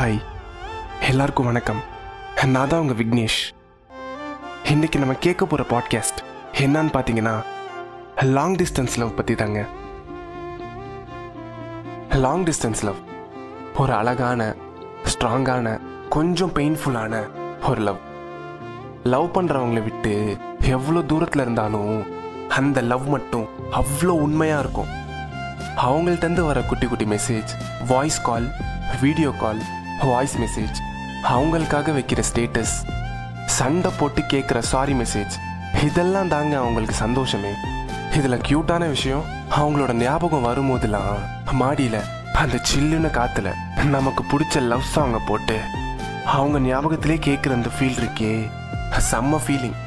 Hi. எல்லாருக்கும் வணக்கம். நான் தான் உங்கள் விக்னேஷ். இன்றைக்கி நம்ம கேட்க போகிற பாட்காஸ்ட் என்னன்னு பார்த்தீங்கன்னா லாங் டிஸ்டன்ஸ் லவ் பற்றி தாங்க. லாங் டிஸ்டன்ஸ் லவ் ஒரு அழகான ஸ்ட்ராங்கான கொஞ்சம் பெயின்ஃபுல்லான ஒரு லவ் லவ் பண்ணுறவங்களை விட்டு எவ்வளோ தூரத்தில் இருந்தாலும் அந்த லவ் மட்டும் அவ்வளோ உண்மையாக இருக்கும். அவங்கள்ட்டேருந்து வர குட்டி குட்டி message voice call video call voice message அவங்களுக்காக வைக்கிற ஸ்டேட்டஸ் சண்டை போட்டு கேட்குற சாரி மெசேஜ் இதெல்லாம் தாங்க அவங்களுக்கு சந்தோஷமே. இதில் க்யூட்டான விஷயம் அவங்களோட ஞாபகம் வரும்போதெல்லாம் மாடியில் அந்த சில்லுன்னு காற்றுல நமக்கு பிடிச்ச லவ் சாங்கை போட்டு அவங்க ஞாபகத்திலே கேட்குற அந்த ஃபீல் இருக்கே. செம்ம ஃபீலிங்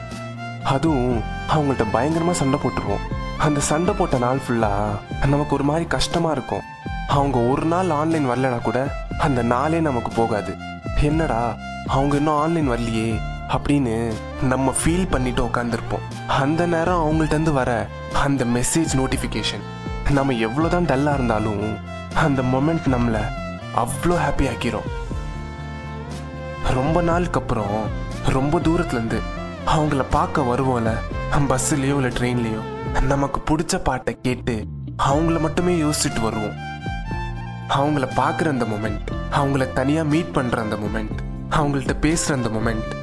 அதுவும் அவங்கள்ட்ட பயங்கரமாக சண்டை போட்டுருவோம். அந்த சண்டை போட்ட நாள் ஃபுல்லாக நமக்கு ஒரு மாதிரி கஷ்டமாக இருக்கும். அவங்க ஒரு நாள் ஆன்லைன் வரலனா கூட அந்த நாளே நமக்கு போகாது. என்னடா அவங்க இன்னும் ஆன்லைன் வரலையே அப்படின்னு நம்ம ஃபீல் பண்ணிட்டு உட்காந்துருப்போம் அந்த நேரம் அவங்கள்ட்டேருந்து வர அந்த மெசேஜ் நோட்டிஃபிகேஷன் நம்ம எவ்வளோதான் டல்லாக இருந்தாலும் அந்த மொமெண்ட் நம்மளை அவ்வளோ ஹாப்பி ஆக்கிரும். ரொம்ப நாளுக்கு அப்புறம் ரொம்ப தூரத்துலேருந்து அவங்கள பார்க்க வருவோம்ல பஸ்ஸுலேயோ இல்லை ட்ரெயின்லேயோ நமக்கு பிடிச்ச பாட்டை கேட்டு அவங்கள மட்டுமே யோசிச்சுட்டு வருவோம். அவங்கள பார்க்குற அந்த மூமெண்ட் அவங்கள தனியாக மீட் பண்ணுற அந்த மூமெண்ட் அவங்கள்ட்ட பேசுகிற அந்த மூமெண்ட்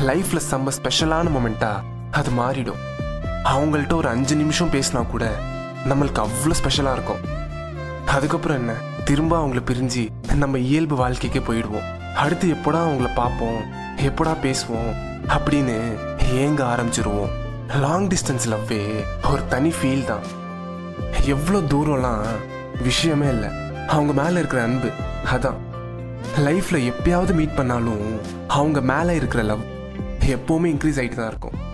லைஃப்பில் செம்ம ஸ்பெஷலான மூமெண்ட்டாக அது மாறிடும். அவங்கள்ட்ட ஒரு அஞ்சு நிமிஷம் பேசினா கூட நம்மளுக்கு அவ்வளோ ஸ்பெஷலாக இருக்கும். அதுக்கப்புறம் என்ன? திரும்ப அவங்கள பிரிஞ்சு நம்ம இயல்பு வாழ்க்கைக்கே போயிடுவோம். அடுத்து எப்படா அவங்கள பார்ப்போம்? எப்படா பேசுவோம்? அப்படின்னு ஏங்க ஆரம்பிச்சிருவோம். லாங் டிஸ்டன்ஸ் லவ்வே ஒரு தனி ஃபீல் தான். எவ்வளோ தூரம்லாம் விஷயமே இல்லை. அவங்க மேலே இருக்கிற அன்பு அதான். லைஃப்பில் எப்பயாவது மீட் பண்ணாலும் அவங்க மேலே இருக்கிற லவ் எப்போவுமே இன்க்ரீஸ் ஆகிட்டு தான் இருக்கும்.